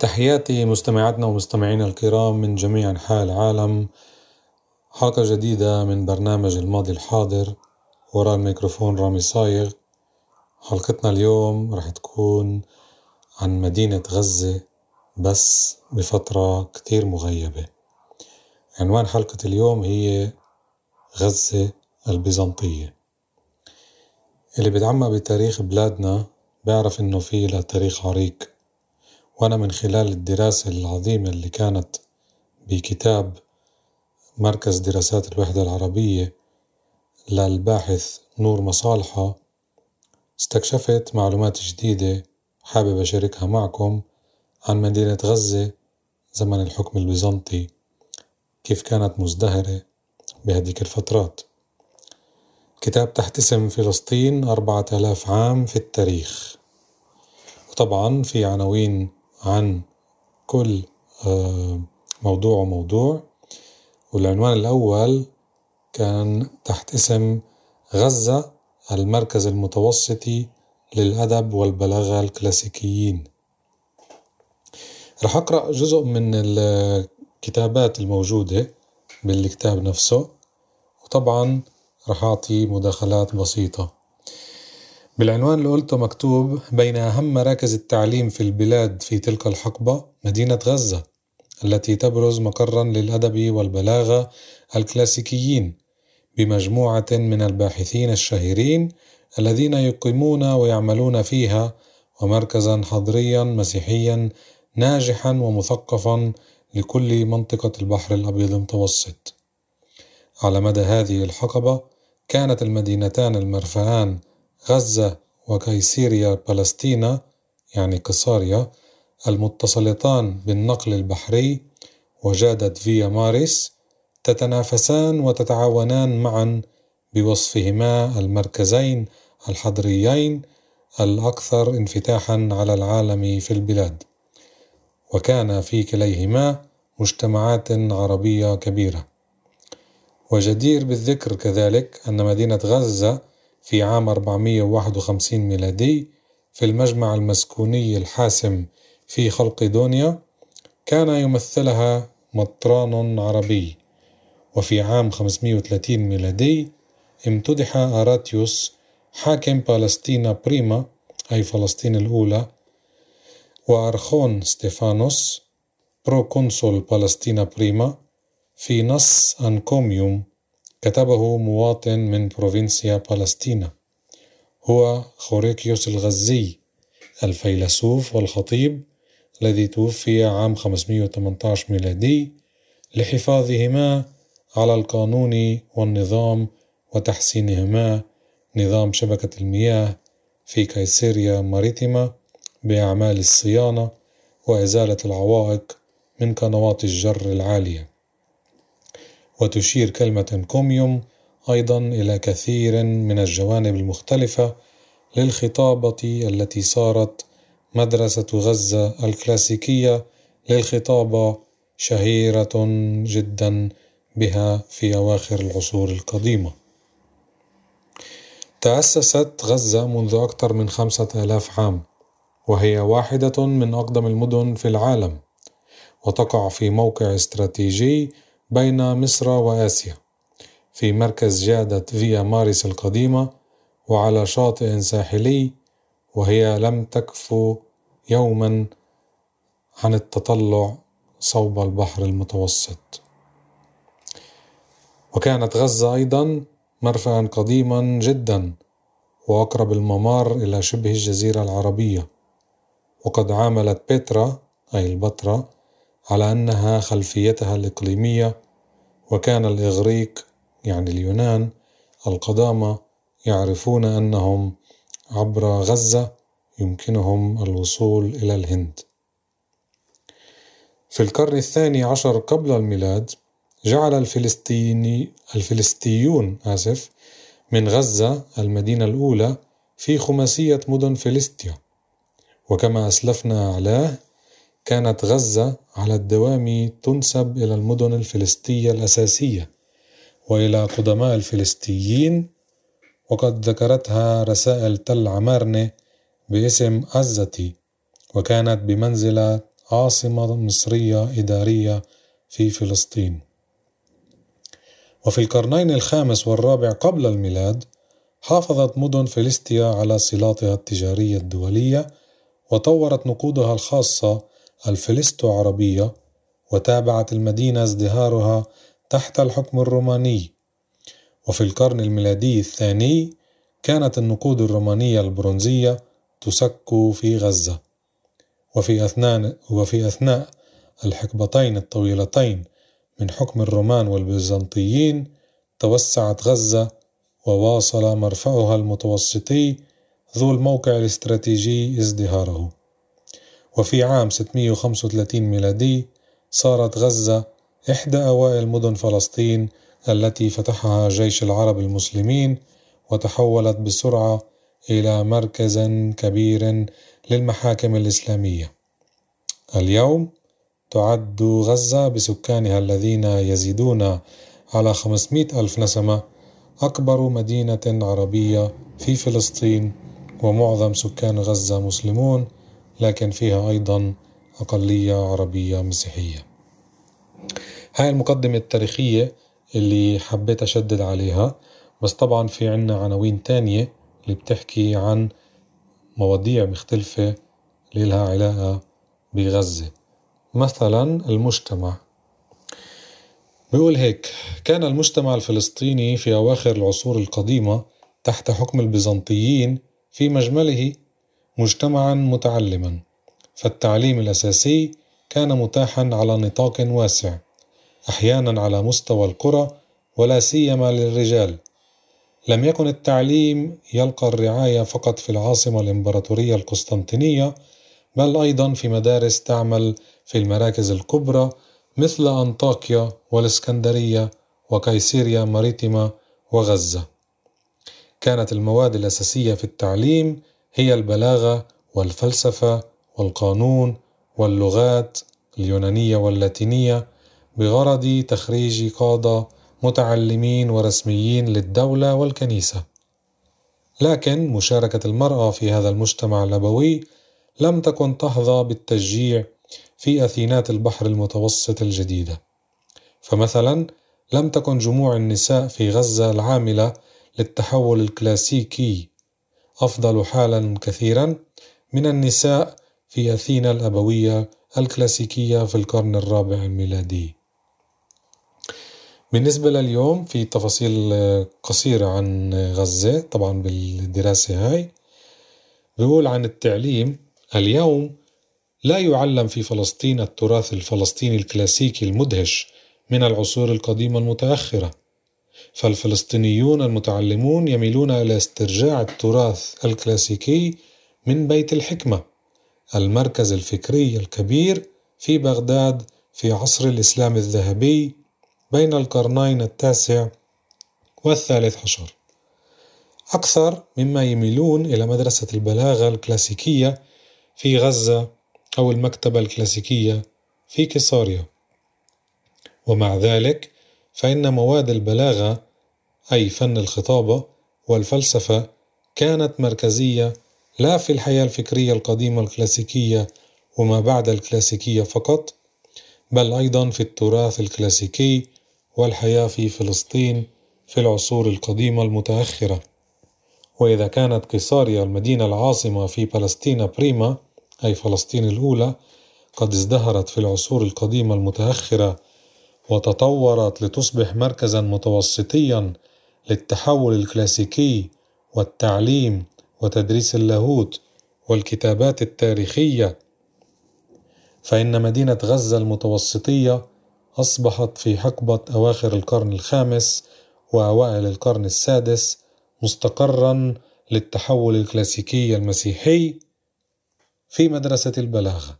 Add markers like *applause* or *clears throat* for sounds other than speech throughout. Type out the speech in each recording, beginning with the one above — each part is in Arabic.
تحياتي مستمعاتنا ومستمعينا الكرام من جميع أنحاء العالم. حلقة جديدة من برنامج الماضي الحاضر. وراء الميكروفون رامي صايغ. حلقتنا اليوم رح تكون عن مدينة غزة بس بفترة كتير مغيبة. عنوان حلقة اليوم هي غزة البيزنطية. اللي بيتعمق بتاريخ بلادنا بيعرف إنه في له تاريخ عريق. وأنا من خلال الدراسة العظيمة اللي كانت بكتاب مركز دراسات الوحدة العربية للباحث نور مصالحة استكشفت معلومات جديدة حابب أشاركها معكم عن مدينة غزة زمن الحكم البيزنطي كيف كانت مزدهرة بهديك الفترات. كتاب تحت اسم فلسطين أربعة آلاف عام في التاريخ. وطبعا في عناوين عن كل آه، موضوع وموضوع. والعنوان الأول كان تحت اسم غزة المركز المتوسطي للأدب والبلاغة الكلاسيكيين. رح أقرأ جزء من الكتابات الموجودة بالكتاب نفسه وطبعا رح أعطي مداخلات بسيطة. بالعنوان اللي قلته مكتوب بين أهم مراكز التعليم في البلاد في تلك الحقبة مدينة غزة التي تبرز مقرا للأدب والبلاغة الكلاسيكيين بمجموعة من الباحثين الشهيرين الذين يقيمون ويعملون فيها ومركزا حضريا مسيحيا ناجحا ومثقفا لكل منطقة البحر الأبيض المتوسط. على مدى هذه الحقبة كانت المدينتان المرفآن غزة وكيسيريا فلسطين يعني قصاريا المتصلتان بالنقل البحري وجادة فيا ماريس تتنافسان وتتعاونان معا بوصفهما المركزين الحضريين الأكثر انفتاحا على العالم في البلاد. وكان في كليهما مجتمعات عربية كبيرة. وجدير بالذكر كذلك أن مدينة غزة في عام 451 ميلادي في المجمع المسكوني الحاسم في خلق دونيا كان يمثلها مطران عربي. وفي عام 530 ميلادي امتدح أراتيوس حاكم بالستينا بريما أي فلسطين الأولى وأرخون ستيفانوس proconsul بالستينا بريما في نص encomium. كتبه مواطن من بروفنسيا بالستينا. هو خوريكيوس الغزي الفيلسوف والخطيب الذي توفي عام 518 ميلادي لحفاظهما على القانون والنظام وتحسينهما نظام شبكة المياه في كيسيريا ماريتيما بأعمال الصيانة وإزالة العوائق من قنوات الجر العالية. وتشير كلمة encomium أيضا إلى كثير من الجوانب المختلفة للخطابة التي صارت مدرسة غزة الكلاسيكية للخطابة شهيرة جدا بها في أواخر العصور القديمة. تأسست غزة منذ أكثر من خمسة آلاف عام، وهي واحدة من أقدم المدن في العالم، وتقع في موقع استراتيجي بين مصر وآسيا في مركز جادة فيا ماريس القديمة وعلى شاطئ ساحلي وهي لم تكفو يوما عن التطلع صوب البحر المتوسط. وكانت غزة أيضا مرفأ قديما جدا وأقرب الممار إلى شبه الجزيرة العربية. وقد عاملت بيترا أي البتراء على أنها خلفيتها الإقليمية وكان الإغريق يعني اليونان القدامى يعرفون أنهم عبر غزة يمكنهم الوصول إلى الهند. في القرن الثاني عشر قبل الميلاد جعل الفلسطيني الفلسطيون آسف من غزة المدينة الأولى في خماسية مدن فلسطيا وكما أسلفنا أعلاه كانت غزة على الدوام تنسب إلى المدن الفلسطية الأساسية وإلى قدماء الفلسطيين وقد ذكرتها رسائل تل عمارنة باسم عزتي وكانت بمنزلة عاصمة مصرية إدارية في فلسطين. وفي القرنين الخامس والرابع قبل الميلاد حافظت مدن فلسطيا على صلاتها التجارية الدولية وطورت نقودها الخاصة الفلسطو عربية وتابعت المدينة ازدهارها تحت الحكم الروماني. وفي القرن الميلادي الثاني كانت النقود الرومانية البرونزية تسك في غزة. وفي أثناء وفي أثناء الحقبتين الطويلتين من حكم الرومان والبيزنطيين توسعت غزة وواصل مرفأها المتوسطي ذو الموقع الاستراتيجي ازدهاره. وفي عام 635 ميلادي صارت غزة إحدى أوائل مدن فلسطين التي فتحها جيش العرب المسلمين وتحولت بسرعة إلى مركز كبير للمحاكم الإسلامية. اليوم تعد غزة بسكانها الذين يزيدون على 500 ألف نسمة أكبر مدينة عربية في فلسطين ومعظم سكان غزة مسلمون لكن فيها أيضا أقلية عربية مسيحية. هاي المقدمة التاريخية اللي حبيت أشدد عليها بس طبعا في عنا عناوين تانية اللي بتحكي عن مواضيع مختلفة اللي لها علاقة بغزة. مثلا المجتمع. بيقول هيك كان المجتمع الفلسطيني في أواخر العصور القديمة تحت حكم البيزنطيين في مجمله مجتمعا متعلما فالتعليم الأساسي كان متاحا على نطاق واسع أحيانا على مستوى القرى ولا سيما للرجال. لم يكن التعليم يلقى الرعاية فقط في العاصمة الإمبراطورية القسطنطينية بل أيضا في مدارس تعمل في المراكز الكبرى مثل أنطاكيا والإسكندرية وكيسيريا ماريتيما وغزة. كانت المواد الأساسية في التعليم هي البلاغة والفلسفة والقانون واللغات اليونانية واللاتينية بغرض تخريج قادة متعلمين ورسميين للدولة والكنيسة. لكن مشاركة المرأة في هذا المجتمع الأبوي لم تكن تحظى بالتشجيع في أثينات البحر المتوسط الجديدة فمثلا لم تكن جموع النساء في غزة العاملة للتحول الكلاسيكي أفضل حالا كثيرا من النساء في أثينا الأبوية الكلاسيكية في القرن الرابع الميلادي. بالنسبة لليوم في تفاصيل قصيرة عن غزة طبعا بالدراسة هاي بيقول عن التعليم. اليوم لا يعلم في فلسطين التراث الفلسطيني الكلاسيكي المدهش من العصور القديمة المتأخرة. فالفلسطينيون المتعلمون يميلون إلى استرجاع التراث الكلاسيكي من بيت الحكمة المركز الفكري الكبير في بغداد في عصر الإسلام الذهبي بين القرنين التاسع والثالث عشر. أكثر مما يميلون إلى مدرسة البلاغة الكلاسيكية في غزة أو المكتبة الكلاسيكية في كيساريا. ومع ذلك فإن مواد البلاغة أي فن الخطابة والفلسفة كانت مركزية لا في الحياة الفكرية القديمة الكلاسيكية وما بعد الكلاسيكية فقط بل أيضا في التراث الكلاسيكي والحياة في فلسطين في العصور القديمة المتأخرة. وإذا كانت قيصاريا المدينة العاصمة في فلسطين بريما أي فلسطين الأولى قد ازدهرت في العصور القديمة المتأخرة وتطورت لتصبح مركزا متوسطيا للتحول الكلاسيكي والتعليم وتدريس اللاهوت والكتابات التاريخية. فإن مدينة غزة المتوسطية أصبحت في حقبة أواخر القرن الخامس وأوائل القرن السادس مستقرا للتحول الكلاسيكي المسيحي في مدرسة البلاغة.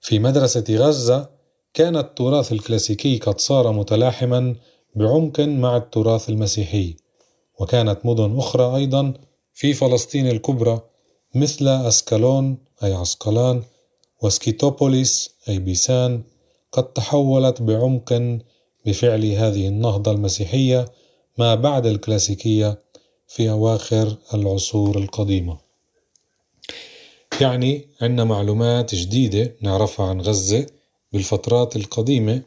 في مدرسة غزة كان التراث الكلاسيكي قد صار متلاحما بعمق مع التراث المسيحي وكانت مدن أخرى أيضا في فلسطين الكبرى مثل أسكالون أي عسقلان وسكيتوبوليس أي بيسان قد تحولت بعمق بفعل هذه النهضة المسيحية ما بعد الكلاسيكية في أواخر العصور القديمة. يعني عندنا معلومات جديدة نعرفها عن غزة. بالفترات القديمة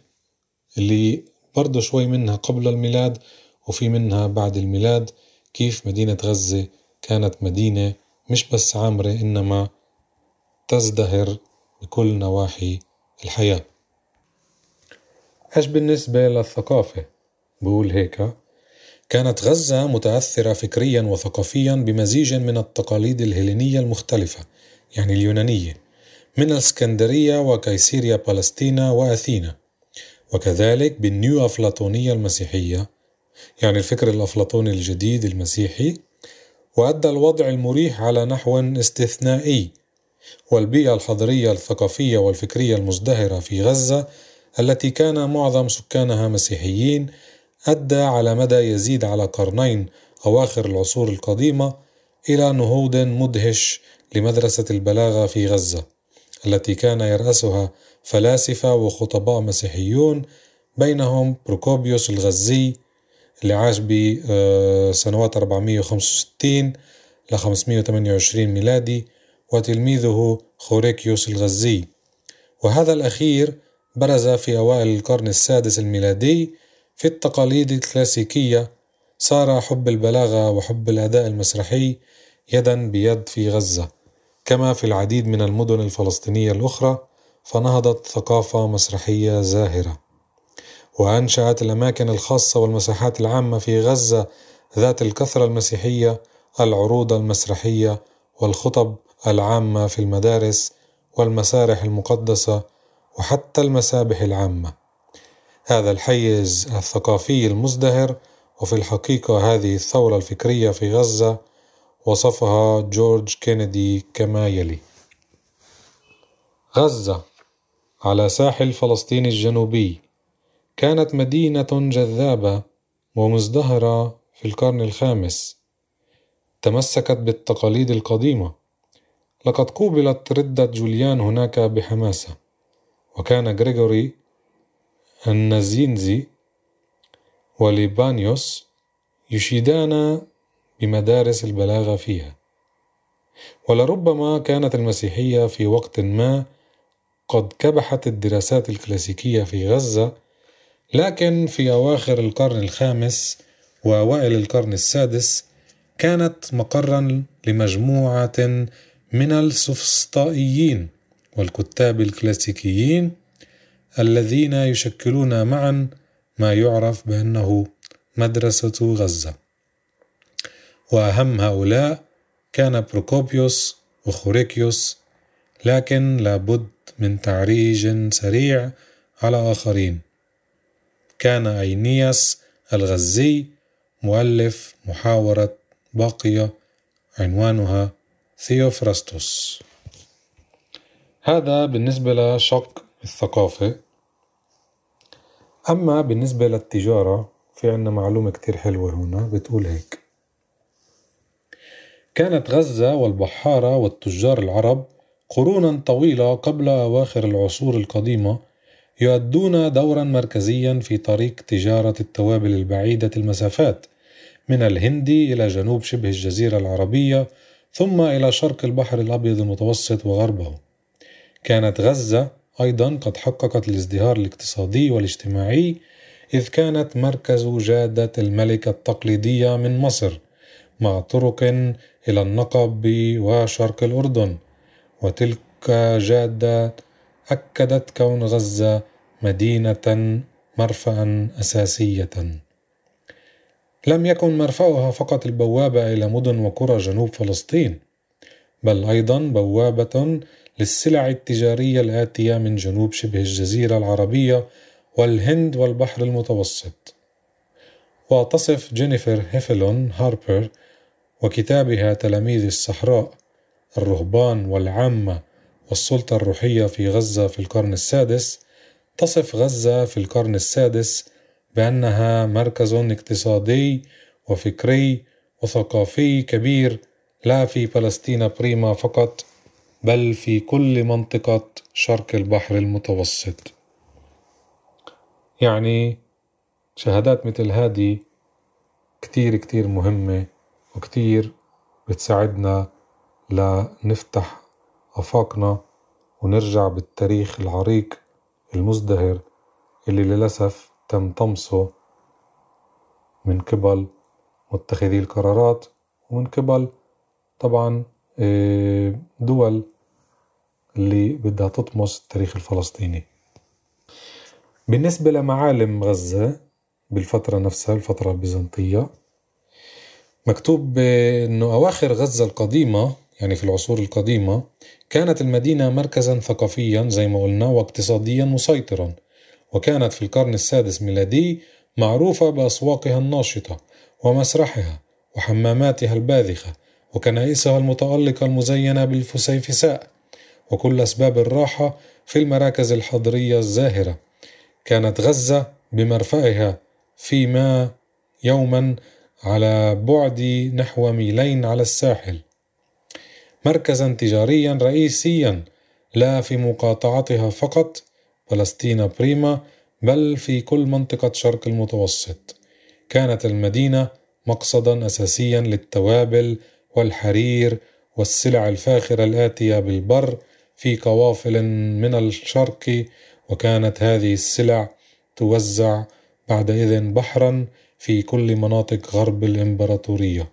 اللي برضو شوي منها قبل الميلاد وفي منها بعد الميلاد كيف مدينة غزة كانت مدينة مش بس عامرة إنما تزدهر بكل نواحي الحياة. إيش بالنسبة للثقافة بقول هيك. كانت غزة متأثرة فكريا وثقافيا بمزيج من التقاليد الهيلينية المختلفة يعني اليونانية. من الاسكندرية وكيسيريا بالستينا وأثينا. وكذلك بالنيو أفلاطونية المسيحية يعني الفكر الأفلاطوني الجديد المسيحي وأدى الوضع المريح على نحو استثنائي. والبيئة الحضرية الثقافية والفكرية المزدهرة في غزة التي كان معظم سكانها مسيحيين أدى على مدى يزيد على قرنين أواخر العصور القديمة إلى نهوض مدهش لمدرسة البلاغة في غزة. التي كان يرأسها فلاسفة وخطباء مسيحيون بينهم بروكوبيوس الغزي اللي عاش بسنوات 465 ل 528 ميلادي وتلميذه خوريكيوس الغزي. وهذا الأخير برز في أوائل القرن السادس الميلادي في التقاليد الكلاسيكية. صار حب البلاغة وحب الأداء المسرحي يدا بيد في غزة. كما في العديد من المدن الفلسطينية الأخرى فنهضت ثقافة مسرحية زاهرة. وأنشأت الأماكن الخاصة والمساحات العامة في غزة ذات الكثرة المسيحية العروض المسرحية والخطب العامة في المدارس والمسارح المقدسة وحتى المسابح العامة. هذا الحيز الثقافي المزدهر وفي الحقيقة هذه الثورة الفكرية في غزة وصفها جورج كينيدي كما يلي. غزة على ساحل فلسطين الجنوبي. كانت مدينة جذابة ومزدهرة في القرن الخامس. تمسكت بالتقاليد القديمة. لقد قوبلت ردة جوليان هناك بحماسة. وكان غريغوري النزينزي وليبانيوس يشيدان بمدارس البلاغة فيها. ولربما كانت المسيحية في وقت ما قد كبحت الدراسات الكلاسيكية في غزة لكن في أواخر القرن الخامس وأوائل القرن السادس كانت مقرا لمجموعة من السفسطائيين والكتاب الكلاسيكيين الذين يشكلون معا ما يعرف بأنه مدرسة غزة. وأهم هؤلاء كان بروكوبيوس وخوريكيوس لكن لابد من تعريج سريع على آخرين. كان أينياس الغزي مؤلف محاورة باقية عنوانها ثيوفراستوس هذا بالنسبة لشق الثقافة. أما بالنسبة للتجارة في عنا معلومة كتير حلوة هنا بتقول هيك. كانت غزة والبحارة والتجار العرب قرونا طويلة قبل أواخر العصور القديمة يؤدون دورا مركزيا في طريق تجارة التوابل البعيدة المسافات من الهند إلى جنوب شبه الجزيرة العربية ثم إلى شرق البحر الأبيض المتوسط وغربه. كانت غزة أيضا قد حققت الازدهار الاقتصادي والاجتماعي إذ كانت مركز جادة الملكة التقليدية من مصر مع طرق إلى النقب وشرق الأردن وتلك جادة أكدت كون غزة مدينة مرفأ أساسية. لم يكن مرفأها فقط البوابة إلى مدن وقرى جنوب فلسطين بل أيضا بوابة للسلع التجارية الآتية من جنوب شبه الجزيرة العربية والهند والبحر المتوسط. وتصف جينيفر هيفلون هاربر وكتابها تلاميذ الصحراء الرهبان والعامة والسلطة الروحية في غزة في القرن السادس. تصف غزة في القرن السادس بأنها مركز اقتصادي وفكري وثقافي كبير لا في فلسطين بريما فقط بل في كل منطقة شرق البحر المتوسط. يعني شهادات مثل هذه كتير كتير مهمة. وكتير بتساعدنا لنفتح آفاقنا ونرجع بالتاريخ العريق المزدهر اللي للأسف تم طمسه من قبل متخذي القرارات ومن قبل طبعا آه، دول اللي بدها تطمس التاريخ الفلسطيني. بالنسبة لمعالم غزة بالفترة نفسها الفترة البيزنطية مكتوب انه أواخر غزة القديمة يعني في العصور القديمة كانت المدينة مركزا ثقافيا زي ما قلنا واقتصاديا مسيطرا وكانت في القرن السادس ميلادي معروفة بأسواقها الناشطة ومسرحها وحماماتها الباذخة وكنائسها المتألقة المزينة بالفسيفساء وكل أسباب الراحة في المراكز الحضرية الزاهرة. كانت غزة بمرفأها فيما يوما على بعد نحو ميلين على الساحل. مركزا تجاريا رئيسيا لا في مقاطعتها فقط فلسطين بريما بل في كل منطقة شرق المتوسط. كانت المدينة مقصدا أساسيا للتوابل والحرير والسلع الفاخرة الآتية بالبر في قوافل من الشرق وكانت هذه السلع توزع بعدئذ بحرا في كل مناطق غرب الإمبراطورية.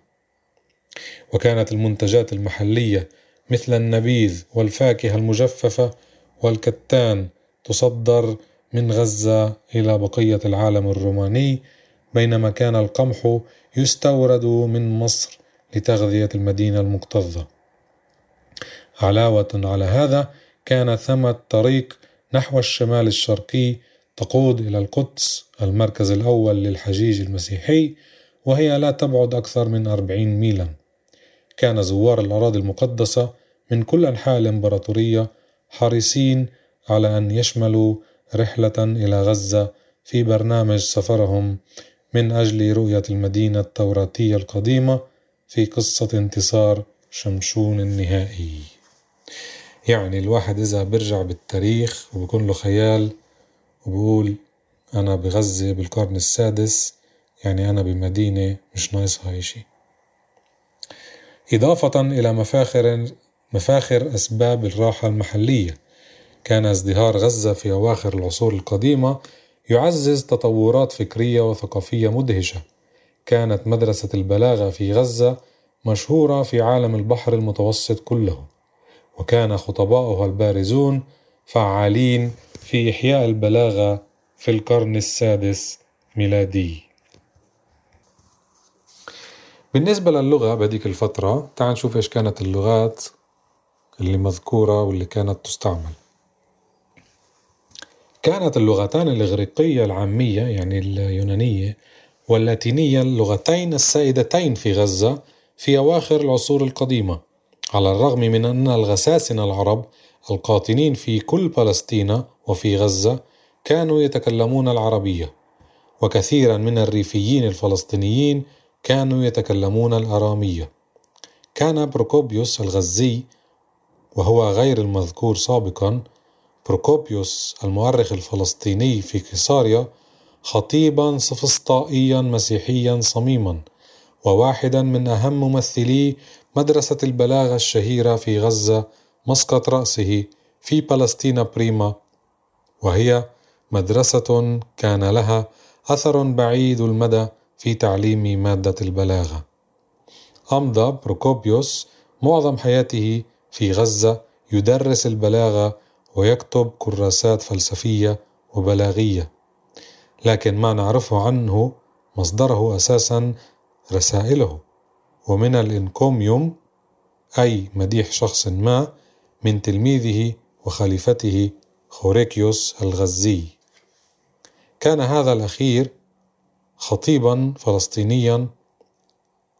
وكانت المنتجات المحلية مثل النبيذ والفاكهة المجففة والكتان تصدر من غزة إلى بقية العالم الروماني بينما كان القمح يستورد من مصر لتغذية المدينة المكتظة. علاوة على هذا كان ثمة طريق نحو الشمال الشرقي تقود إلى القدس المركز الأول للحجيج المسيحي وهي لا تبعد أكثر من أربعين ميلا. كان زوار الأراضي المقدسة من كل أنحاء الإمبراطورية حريصين على أن يشملوا رحلة إلى غزة في برنامج سفرهم من أجل رؤية المدينة التوراتية القديمة في قصة انتصار شمشون النهائي. يعني الواحد إذا برجع بالتاريخ وبكون له خيال وبقول أنا بغزة بالقرن السادس يعني أنا بمدينة مش ناقصها إشي إضافة إلى مفاخر مفاخر أسباب الراحة المحلية. كان ازدهار غزة في أواخر العصور القديمة يعزز تطورات فكرية وثقافية مدهشة. كانت مدرسة البلاغة في غزة مشهورة في عالم البحر المتوسط كله وكان خطباؤها البارزون فعالين في إحياء البلاغة في القرن السادس ميلادي. بالنسبة للغة بهذيك الفترة تعال نشوف إيش كانت اللغات اللي مذكورة واللي كانت تستعمل. كانت اللغتان الإغريقية العامية يعني اليونانية واللاتينية اللغتين السائدتين في غزة في أواخر العصور القديمة على الرغم من أن الغساسنة العرب القاطنين في كل فلسطين وفي غزة كانوا يتكلمون العربية وكثيرا من الريفيين الفلسطينيين كانوا يتكلمون الأرامية. كان بروكوبيوس الغزي وهو غير المذكور سابقا بروكوبيوس المؤرخ الفلسطيني في قيصاريا خطيبا سفسطائيا مسيحيا صميما وواحدا من أهم ممثلي مدرسة البلاغة الشهيرة في غزة مسقط رأسه في فلسطين بريما وهي مدرسة كان لها أثر بعيد المدى في تعليم مادة البلاغة. أمضى بروكوبيوس معظم حياته في غزة يدرس البلاغة ويكتب كراسات فلسفية وبلاغية، لكن ما نعرفه عنه مصدره أساسا رسائله، ومن الإنكوميوم أي مديح شخص ما من تلميذه وخليفته خوريكيوس الغزي. كان هذا الأخير خطيبا فلسطينيا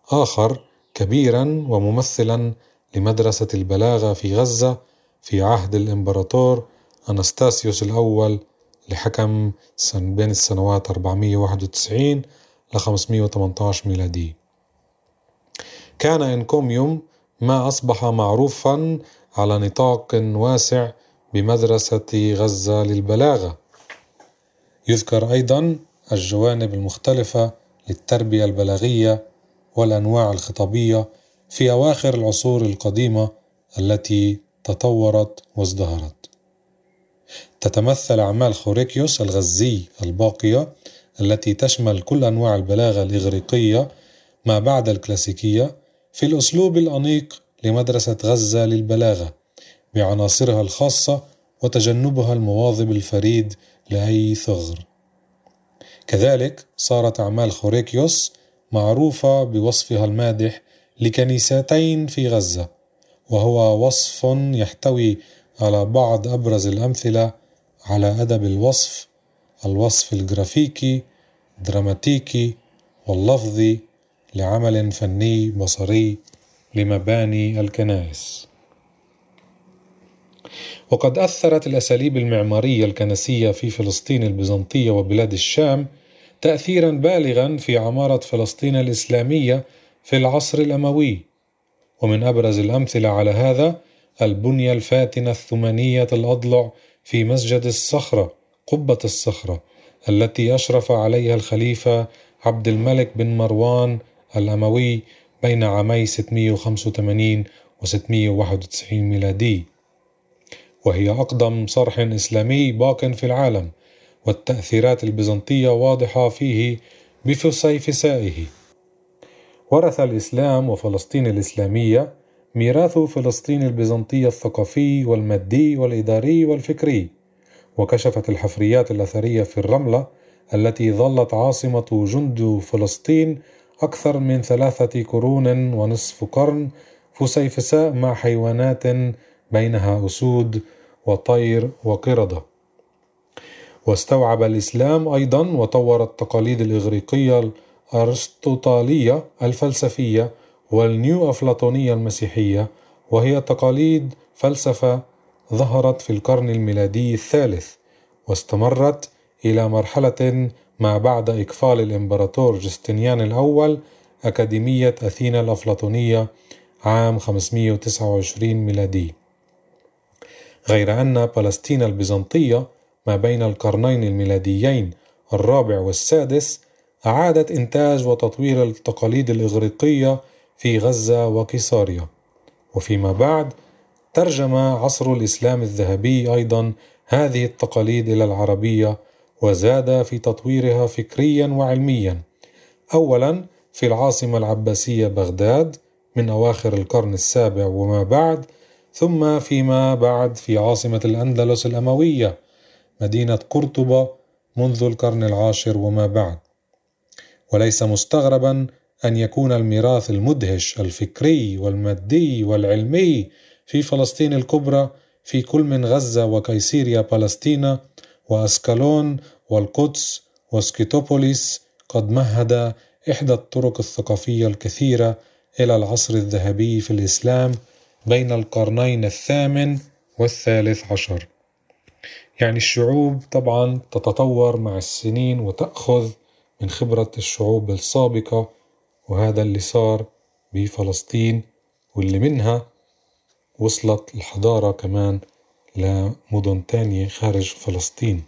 آخر كبيرا وممثلا لمدرسة البلاغة في غزة في عهد الإمبراطور أنستاسيوس الأول لحكم بين السنوات 491 ل 518 ميلادي. كان إنكوميوم ما أصبح معروفا على نطاق واسع بمدرسة غزة للبلاغة. يذكر أيضا الجوانب المختلفة للتربية البلاغية والأنواع الخطابية في أواخر العصور القديمة التي تطورت وازدهرت. تتمثل أعمال خوريكيوس الغزي الباقية التي تشمل كل أنواع البلاغة الإغريقية ما بعد الكلاسيكية في الأسلوب الأنيق لمدرسة غزة للبلاغة بعناصرها الخاصة وتجنبها المواظب الفريد لأي ثغر. كذلك صارت أعمال خوريكيوس معروفة بوصفها المادح لكنيستين في غزة، وهو وصف يحتوي على بعض أبرز الأمثلة على أدب الوصف، الوصف الجرافيكي، دراماتيكي واللفظي لعمل فني بصري لمباني الكنائس. وقد أثرت الأساليب المعمارية الكنسية في فلسطين البيزنطية وبلاد الشام تأثيرا بالغا في عمارة فلسطين الإسلامية في العصر الأموي، ومن أبرز الأمثلة على هذا البنية الفاتنة الثمانية الأضلع في مسجد الصخرة قبة الصخرة التي أشرف عليها الخليفة عبد الملك بن مروان الأموي بين عامي 685 و 691 ميلادي. وهي أقدم صرح إسلامي باق في العالم والتأثيرات البيزنطية واضحة فيه بفسيفسائه ورث الإسلام وفلسطين الإسلامية ميراث فلسطين البيزنطية الثقافي والمادي والإداري والفكري. وكشفت الحفريات الأثرية في الرملة التي ظلت عاصمة جند فلسطين أكثر من ثلاثة قرون ونصف قرن فسيفساء مع حيوانات بينها أسود وطير وقردة. واستوعب الإسلام أيضا وطور التقاليد الإغريقية الأرسطوطالية الفلسفية والنيو أفلاطونية المسيحية وهي تقاليد فلسفة ظهرت في القرن الميلادي الثالث واستمرت إلى مرحلة ما بعد إقفال الإمبراطور جستنيان الأول أكاديمية أثينا الأفلاطونية عام 529 ميلادي. غير أن فلسطين البيزنطية ما بين القرنين الميلاديين الرابع والسادس أعادت إنتاج وتطوير التقاليد الإغريقية في غزة وقيصاريا وفيما بعد ترجم عصر الإسلام الذهبي أيضا هذه التقاليد إلى العربية وزاد في تطويرها فكريا وعلميا. أولا في العاصمة العباسية بغداد من أواخر القرن السابع وما بعد ثم فيما بعد في عاصمة الأندلس الأموية مدينة قرطبة منذ القرن العاشر وما بعد. وليس مستغربا أن يكون الميراث المدهش الفكري والمادي والعلمي في فلسطين الكبرى في كل من غزة وكيسيريا فلسطين وأسكالون والقدس وسكيتوبوليس قد مهد إحدى الطرق الثقافية الكثيرة إلى العصر الذهبي في الإسلام بين القرنين الثامن والثالث عشر. يعني الشعوب طبعا تتطور مع السنين وتأخذ من خبرة الشعوب السابقة وهذا اللي صار بفلسطين واللي منها وصلت الحضارة كمان لمدن تانية خارج فلسطين.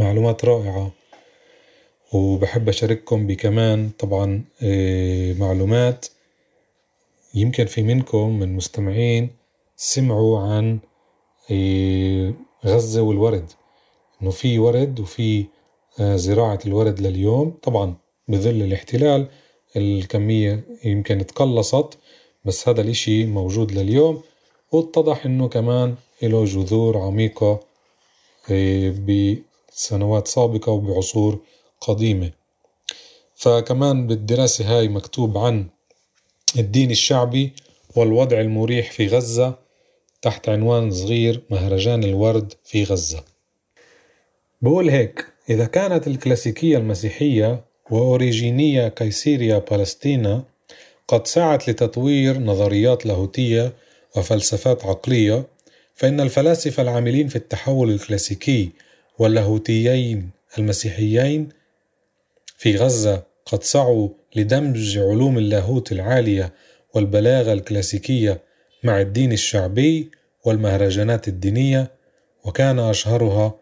معلومات رائعة وبحب أشارككم بكمان طبعا آه، معلومات يمكن في منكم من مستمعين سمعوا عن آه، غزة والورد إنه في ورد وفي آه، زراعة الورد لليوم. طبعا بظل الاحتلال الكمية يمكن تقلصت بس هذا الإشي موجود لليوم. واتضح إنه كمان له جذور عميقة آه، بسنوات سابقة وبعصور قديمة. فكمان بالدراسة هاي مكتوب عن الدين الشعبي والوضع المريح في غزة تحت عنوان صغير مهرجان الورد في غزة. بقول هيك إذا كانت الكلاسيكية المسيحية وأوريجينية كيسيريا بالستينا قد سعت لتطوير نظريات لاهوتية وفلسفات عقلية فإن الفلاسفة العاملين في التحول الكلاسيكي واللاهوتيين المسيحيين في غزة قد سعوا لدمج علوم اللاهوت العالية والبلاغة الكلاسيكية مع الدين الشعبي والمهرجانات الدينية وكان أشهرها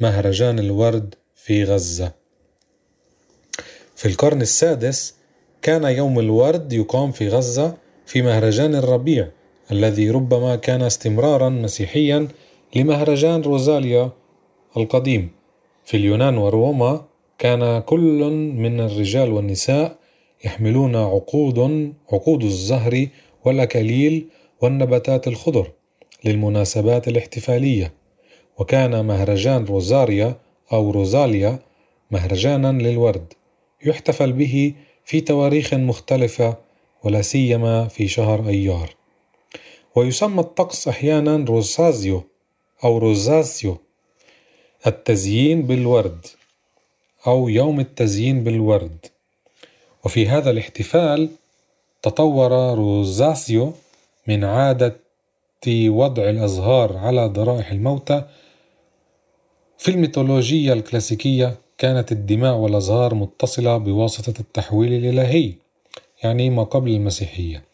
مهرجان الورد في غزة. في القرن السادس كان يوم الورد يقام في غزة في مهرجان الربيع الذي ربما كان استمرارا مسيحيا لمهرجان روزاليا القديم. في اليونان وروما كان كل من الرجال والنساء يحملون عقود عقود الزهر والأكاليل والنباتات الخضر للمناسبات الاحتفالية. وكان مهرجان روزاريا أو روزاليا مهرجانا للورد يحتفل به في تواريخ مختلفة ولا سيما في شهر أيار. ويسمى الطقس أحيانا روسازيو أو rosatio التزيين بالورد. أو يوم التزيين بالورد. وفي هذا الاحتفال تطور rosatio من عادة وضع الأزهار على ضرائح الموتى. في الميثولوجيا الكلاسيكية كانت الدماء والأزهار متصلة بواسطة التحويل الإلهي يعني ما قبل المسيحية.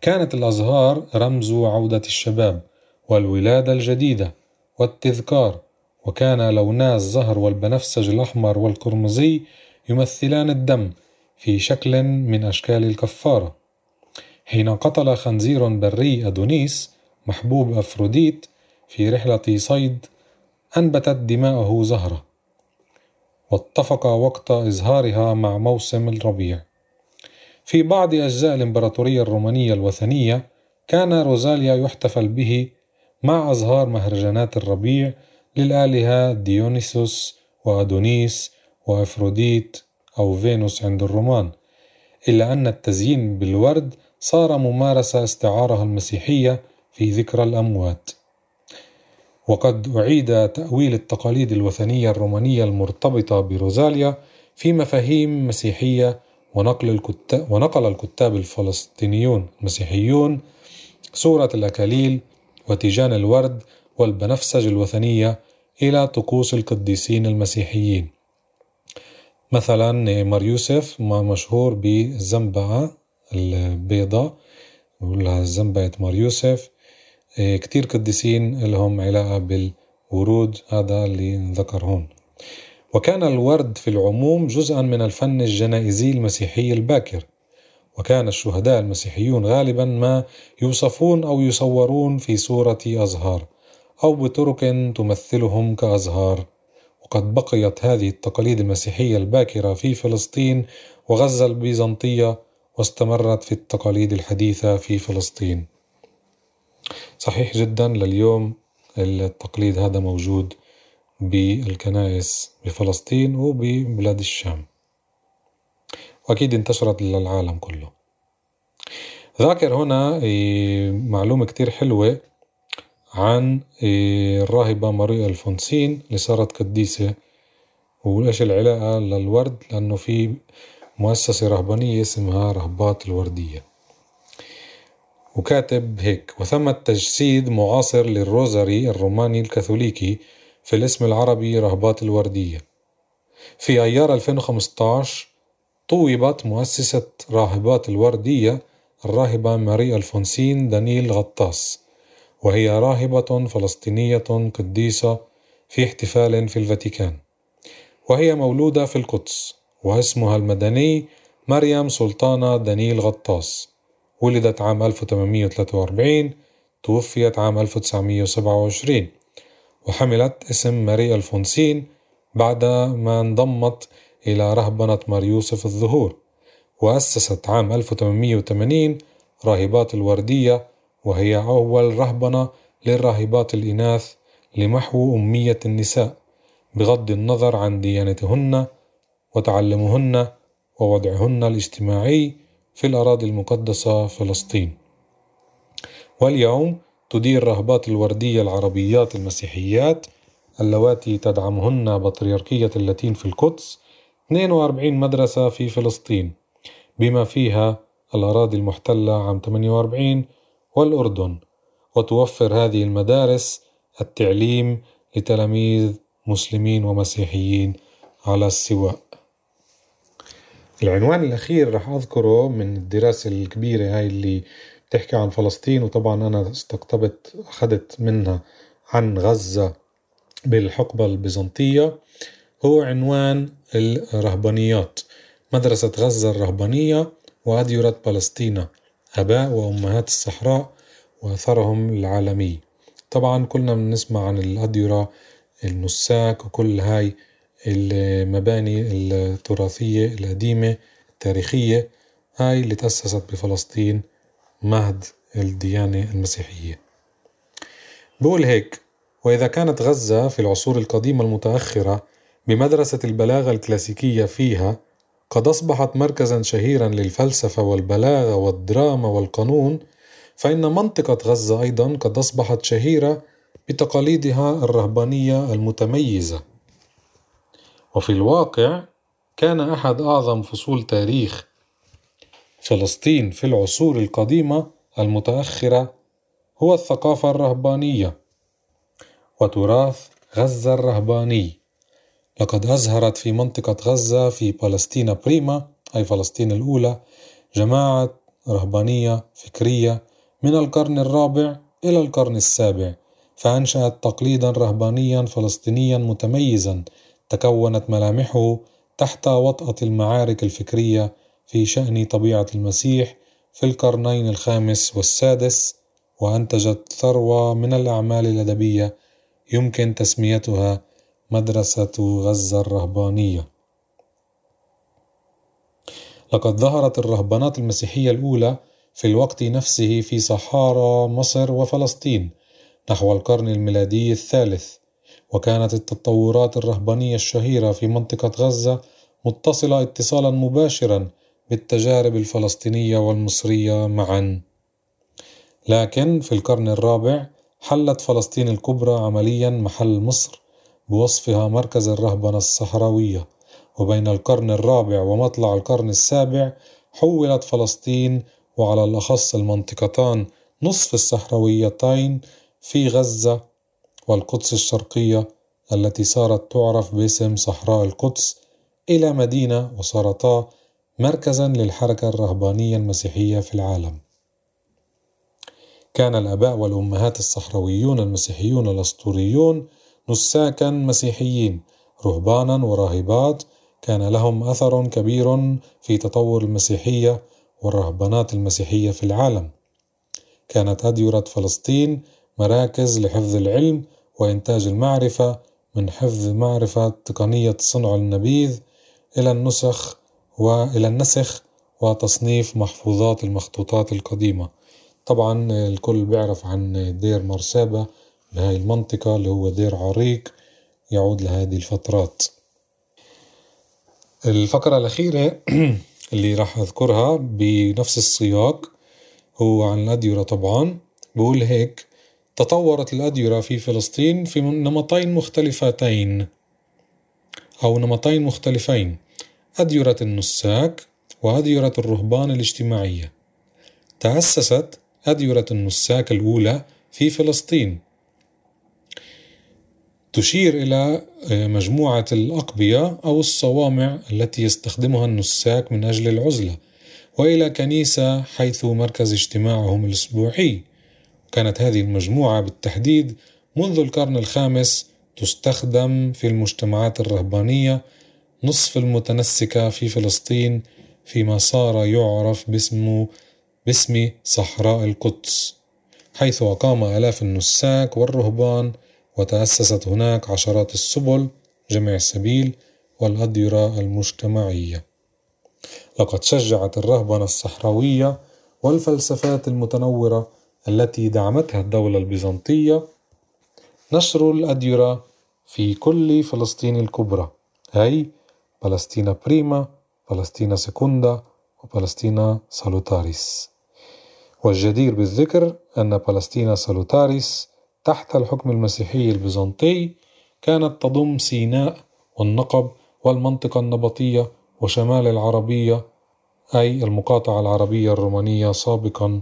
كانت الأزهار رمز عودة الشباب والولادة الجديدة والتذكار. وكان لونا الزهر والبنفسج الأحمر والقرمزي يمثلان الدم في شكل من أشكال الكفارة. حين قتل خنزير بري أدونيس محبوب أفروديت في رحلة صيد أنبتت دماءه زهرة واتفق وقت إزهارها مع موسم الربيع. في بعض أجزاء الإمبراطورية الرومانية الوثنية كان روزاليا يحتفل به مع أزهار مهرجانات الربيع للآلهة ديونيسوس وأدونيس وأفروديت أو فينوس عند الرومان إلا أن التزيين بالورد صار ممارسة استعارها المسيحية في ذكرى الأموات. وقد أعيد تأويل التقاليد الوثنية الرومانية المرتبطة بروزاليا في مفاهيم مسيحية ونقل الكتاب, ونقل الكتاب الفلسطينيون المسيحيون سورة الأكاليل وتيجان الورد والبنفسج الوثنية إلى طقوس القديسين المسيحيين. مثلا مار يوسف ما مشهور بالزنبعة البيضاء بقولها زنبعة مار يوسف. إيه، كتير قديسين لهم علاقة بالورود هذا اللي انذكر هون وكان الورد في العموم جزءا من الفن الجنائزي المسيحي الباكر. وكان الشهداء المسيحيون غالبا ما يوصفون أو يصورون في صورة أزهار. أو بطرق تمثلهم كأزهار. وقد بقيت هذه التقاليد المسيحية الباكرة في فلسطين وغزة البيزنطية واستمرت في التقاليد الحديثة في فلسطين. صحيح جدا لليوم التقليد هذا موجود بالكنائس بفلسطين وببلاد الشام. وأكيد انتشرت للعالم كله. ذاكر هنا إيه، معلومة كتير حلوة. عن إيه، الراهبة ماريا ألفونسين اللي صارت قديسة. وإيش العلاقة للورد؟ لأنه في مؤسسة رهبانية اسمها رهبات الوردية. وكاتب هيك وثمة تجسيد معاصر للروزاري الروماني الكاثوليكي في الاسم العربي رهبات الوردية. في أيار 2015 طوبت مؤسسة راهبات الوردية الراهبة ماري ألفونسين دانيل غطاس. وهي راهبة فلسطينية قديسة في احتفال في الفاتيكان. وهي مولودة في القدس واسمها المدني مريم سلطانة دانيل غطاس. ولدت عام 1843 توفيت عام 1927 وحملت اسم ماري ألفونسين بعد ما انضمت إلى رهبنة مار يوسف الظهور. وأسست عام 1880 راهبات الوردية وهي أول رهبنة للراهبات الإناث لمحو أمية النساء بغض النظر عن ديانتهن وتعلمهن ووضعهن الاجتماعي في الأراضي المقدسة فلسطين. واليوم تدير رهبات الوردية العربيات المسيحيات اللواتي تدعمهن بطريركية اللاتين في القدس 42 مدرسة في فلسطين بما فيها الأراضي المحتلة عام 48 والأردن وتوفر هذه المدارس التعليم لتلاميذ مسلمين ومسيحيين على السواء. العنوان الأخير رح أذكره من الدراسة الكبيرة هاي اللي بتحكي عن فلسطين وطبعا أنا استقطبت أخذت منها عن غزة بالحقبة البيزنطية. هو عنوان الرهبانيات مدرسة غزة الرهبانية وأديرة فلسطين أباء وأمهات الصحراء وأثرهم العالمي. طبعا كلنا بنسمع عن الأديرة النساك وكل هاي المباني التراثية القديمة التاريخية هاي اللي تأسست بفلسطين مهد الديانة المسيحية. بقول هيك وإذا كانت غزة في العصور القديمة المتأخرة بمدرسة البلاغة الكلاسيكية فيها قد أصبحت مركزا شهيرا للفلسفة والبلاغة والدراما والقانون فإن منطقة غزة أيضا قد أصبحت شهيرة بتقاليدها الرهبانية المتميزة. وفي الواقع كان أحد أعظم فصول تاريخ فلسطين في العصور القديمة المتأخرة هو الثقافة الرهبانية وتراث غزة الرهباني. لقد أزهرت في منطقة غزة في فلسطين بريما أي فلسطين الأولى جماعة رهبانية فكرية من القرن الرابع إلى القرن السابع فأنشأت تقليدا رهبانيا فلسطينيا متميزا تكونت ملامحه تحت وطأة المعارك الفكرية في شأن طبيعة المسيح في القرنين الخامس والسادس وأنتجت ثروة من الأعمال الأدبية يمكن تسميتها مدرسة غزة الرهبانية. لقد ظهرت الرهبانات المسيحية الأولى في الوقت نفسه في صحارى مصر وفلسطين نحو القرن الميلادي الثالث وكانت التطورات الرهبانية الشهيرة في منطقة غزة متصلة اتصالا مباشرا بالتجارب الفلسطينية والمصرية معا. لكن في القرن الرابع حلت فلسطين الكبرى عمليا محل مصر بوصفها مركز الرهبنة الصحراوية وبين القرن الرابع ومطلع القرن السابع حولت فلسطين وعلى الأخص المنطقتان نصف الصحراويتين في غزة والقدس الشرقية التي صارت تعرف باسم صحراء القدس إلى مدينة وصارتا مركزا للحركة الرهبانية المسيحية في العالم. كان الآباء والأمهات الصحراويون المسيحيون الأسطوريون نساكا مسيحيين رهبانا وراهبات كان لهم أثر كبير في تطور المسيحية والرهبانات المسيحية في العالم. كانت أديرة فلسطين مراكز لحفظ العلم وإنتاج المعرفة من حفظ معرفة تقنية صنع النبيذ إلى النسخ وإلى النسخ وتصنيف محفوظات المخطوطات القديمة طبعا الكل بيعرف عن دير مرسابة بهاي المنطقة اللي هو دير عريق يعود لهذه الفترات. الفقرة الأخيرة *clears throat* اللي راح أذكرها بنفس السياق هو عن الأديرة طبعا. بقول هيك تطورت الأديرة في فلسطين في نمطين مختلفتين أو نمطين مختلفين. أديرة النساك وأديرة الرهبان الاجتماعية. تأسست أديرة النساك الأولى في فلسطين. تشير إلى آه، مجموعة الأقبية أو الصوامع التي يستخدمها النساك من أجل العزلة وإلى كنيسة حيث مركز اجتماعهم الأسبوعي. كانت هذه المجموعة بالتحديد منذ القرن الخامس تستخدم في المجتمعات الرهبانية نصف المتنسكة في فلسطين فيما صار يعرف باسمه باسم صحراء القدس حيث أقام آلاف النساك والرهبان وتأسست هناك عشرات السبل جمع السبيل والأديرة المجتمعية. لقد شجعت الرهبنة الصحراوية والفلسفات المتنورة التي دعمتها الدولة البيزنطية نشر الأديرة في كل فلسطين الكبرى أي فلسطين بريما فلسطين سكوندا وفلسطين سالوتاريس. والجدير بالذكر أن فلسطين سالوتاريس تحت الحكم المسيحي البيزنطي كانت تضم سيناء والنقب والمنطقة النبطية وشمال العربية أي المقاطعة العربية الرومانية سابقا.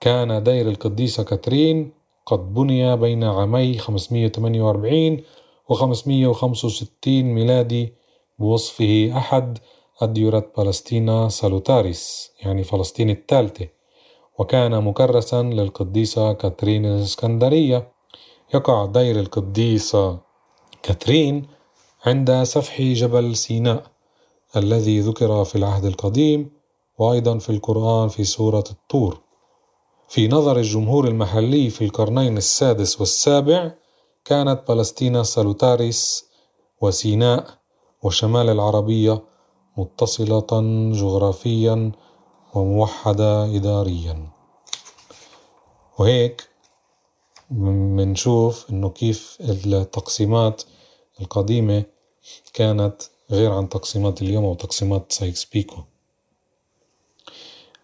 كان دير القديسة كاترين قد بني بين عامي 548 و 565 ميلادي بوصفه أحد أديرة فلسطين سالوتاريس يعني فلسطين الثالثة. وكان مكرسا للقديسة كاترين الإسكندرية. يقع دير القديسة كاترين عند سفح جبل سيناء الذي ذكر في العهد القديم وأيضا في القرآن في سورة الطور. في نظر الجمهور المحلي في القرنين السادس والسابع كانت فلسطين سالوتاريس وسيناء وشمال العربية متصلة جغرافيا وموحدة إداريا. وهيك بنشوف إنه كيف التقسيمات القديمة كانت غير عن تقسيمات اليوم أو تقسيمات سايكس بيكو.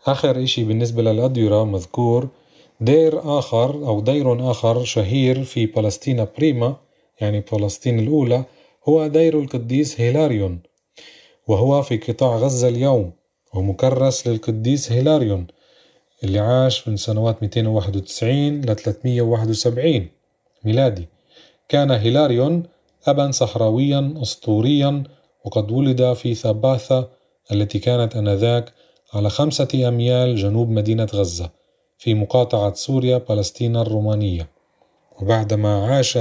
آخر إشي بالنسبة للأديرة مذكور دير آخر أو دير آخر شهير في فلسطين بريما يعني فلسطين الأولى هو دير القديس هيلاريون وهو في قطاع غزة اليوم. ومكرس للقديس هيلاريون اللي عاش من سنوات 291 ل 371 ميلادي. كان هيلاريون أبا صحراويا أسطوريا وقد ولد في ثباثة التي كانت آنذاك على خمسة أميال جنوب مدينة غزة في مقاطعة سوريا فلسطين الرومانية. وبعدما عاش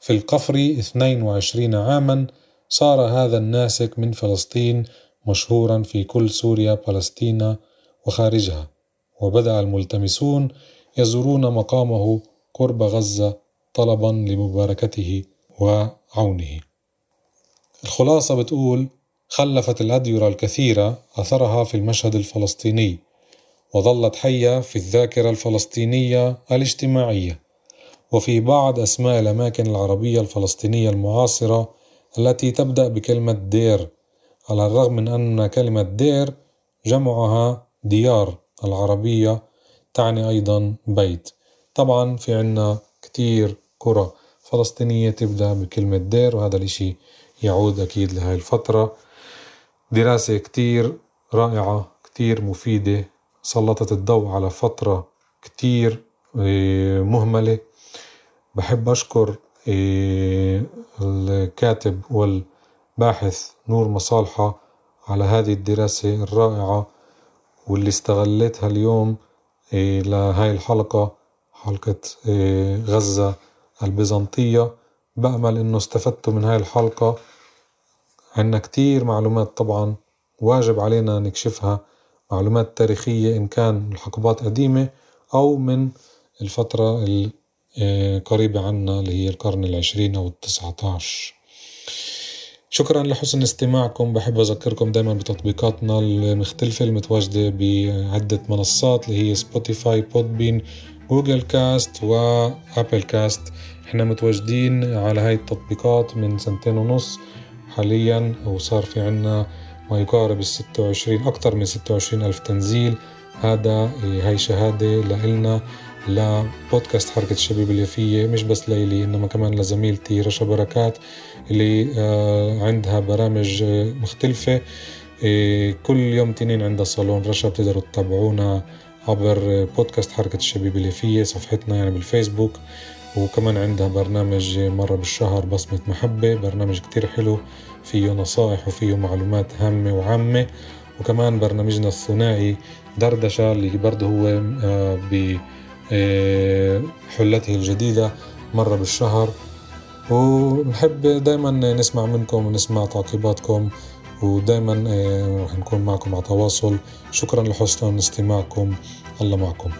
في القفر 22 عاما صار هذا الناسك من فلسطين مشهورا في كل سوريا فلسطين وخارجها. وبدأ الملتمسون يزورون مقامه قرب غزة طلبا لمباركته وعونه. الخلاصة بتقول خلفت الأديرة الكثيرة أثرها في المشهد الفلسطيني وظلت حية في الذاكرة الفلسطينية الاجتماعية. وفي بعض أسماء الأماكن العربية الفلسطينية المعاصرة التي تبدأ بكلمة دير على الرغم من أن كلمة دير جمعها ديار العربية تعني أيضا بيت. طبعا في عنا كتير قرى فلسطينية تبدأ بكلمة دير وهذا الإشي يعود أكيد لهاي الفترة. دراسة كتير رائعة كتير مفيدة سلطت الضوء على فترة كتير آه، مهملة. بحب أشكر آه، الكاتب والباحث نور مصالحة على هذه الدراسة الرائعة واللي استغلتها اليوم آه، لهاي الحلقة حلقة غزة البيزنطية. بأمل إنه استفدتوا من هاي الحلقة. عنا كتير معلومات طبعا واجب علينا نكشفها. معلومات تاريخية إن كان الحقبات قديمة أو من الفترة القريبة آه، عنا اللي هي القرن العشرين أو التسعة عشر شكرا لحسن استماعكم. بحب أذكركم دايما بتطبيقاتنا المختلفة المتواجدة بعدة منصات اللي هي Spotify Podbean Google Cast و Apple Cast إحنا متواجدين على هاي التطبيقات من سنتين ونص حاليا وصار في عنا ما يقارب ال 26 أكثر من 26 ألف تنزيل. هذا هاي شهادة لإلنا. لبودكاست حركة الشباب اليافية مش بس لإلي إنما كمان لزميلتي رشا بركات اللي آه، عندها برامج مختلفة. آه، كل يوم تنين عندها صالون. رشا بتقدروا تتابعونا عبر بودكاست حركة الشباب اليافية صفحتنا يعني بالفيسبوك. وكمان عندها برنامج مرة بالشهر بصمة محبة برنامج كتير حلو فيه نصائح وفيه معلومات هامة وعامة. وكمان برنامجنا الثنائي دردشة اللي برضه هو آه، بحلته آه، الجديدة مرة بالشهر. ونحب دايما نسمع منكم ونسمع تعقيباتكم ودايما آه، رح نكون معكم على تواصل. شكرا لحسن استماعكم. الله معكم.